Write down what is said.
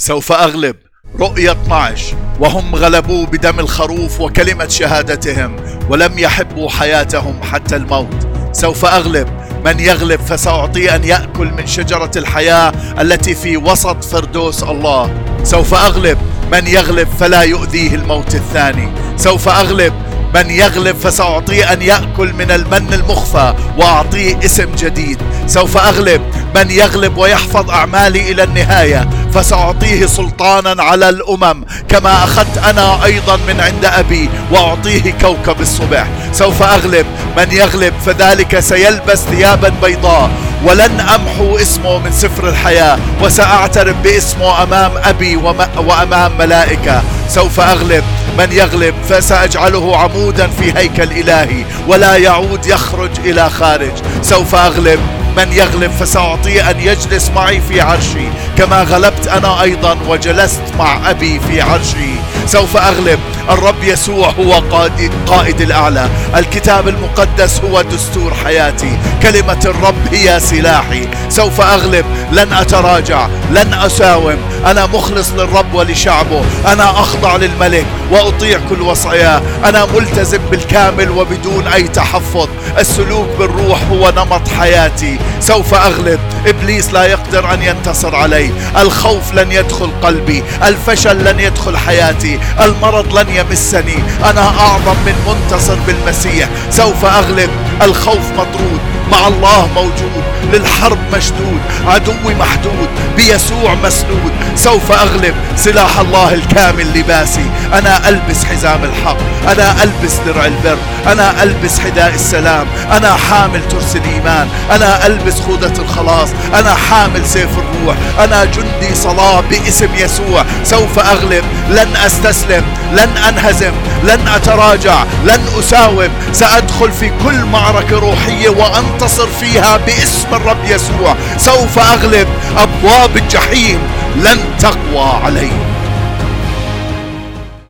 سوف أغلب رؤية 12 وهم غلبوا بدم الخروف وكلمة شهادتهم ولم يحبوا حياتهم حتى الموت. سوف أغلب من يغلب فسأعطيه أن يأكل من شجرة الحياة التي في وسط فردوس الله. سوف أغلب من يغلب فلا يؤذيه الموت الثاني. سوف أغلب من يغلب فسأعطيه أن يأكل من المن المخفى وأعطيه اسم جديد. سوف أغلب من يغلب ويحفظ أعمالي إلى النهاية. فسأعطيه سلطانا على الأمم كما أخذت أنا أيضا من عند أبي وأعطيه كوكب الصبح سوف أغلب من يغلب فذلك سيلبس ثيابا بيضاء. ولن أمحو اسمه من سفر الحياة وسأعترف باسمه أمام أبي وأمام ملائكة. سوف أغلب من يغلب فسأجعله عمودا في هيكل إلهي ولا يعود يخرج إلى خارج. سوف أغلب من يغلب فسأعطيه أن يجلس معي في عرشي. كما غلبت أنا أيضا وجلست مع أبي في عرشي. سوف أغلب. الرب يسوع هو قائد, قائد الأعلى. الكتاب المقدس هو دستور حياتي. كلمة الرب هي سلاحي. سوف أغلب. لن أتراجع. لن أساوم. أنا مخلص للرب ولشعبه. أنا أخضع للملك وأطيع كل وصاياه. أنا ملتزم بالكامل وبدون أي تحفظ. السلوك بالروح هو نمط حياتي. سوف أغلب. إبليس لا يقدر أن ينتصر علي. الخوف لن يدخل قلبي. الفشل لن يدخل حياتي. المرض لن يمسني. أنا أعظم من منتصر بالمسيح. سوف أغلب. الخوف مطرود. مع الله موجود للحرب مشدود عدوي محدود بيسوع مسنود. سوف أغلب سلاح الله الكامل لباسي. أنا ألبس حزام الحق أنا ألبس درع البر أنا ألبس حذاء السلام. أنا حامل ترس الإيمان أنا ألبس خوذة الخلاص. أنا حامل سيف الروح أنا جندي صلاة باسم يسوع. سوف أغلب لن أستسلم لن أنهزم لن أتراجع لن أساوم. سأدخل في كل معركة روحية وأنتصر فيها باسم الرب يسوع. سوف أغلب أبواب الجحيم لن تقوى علي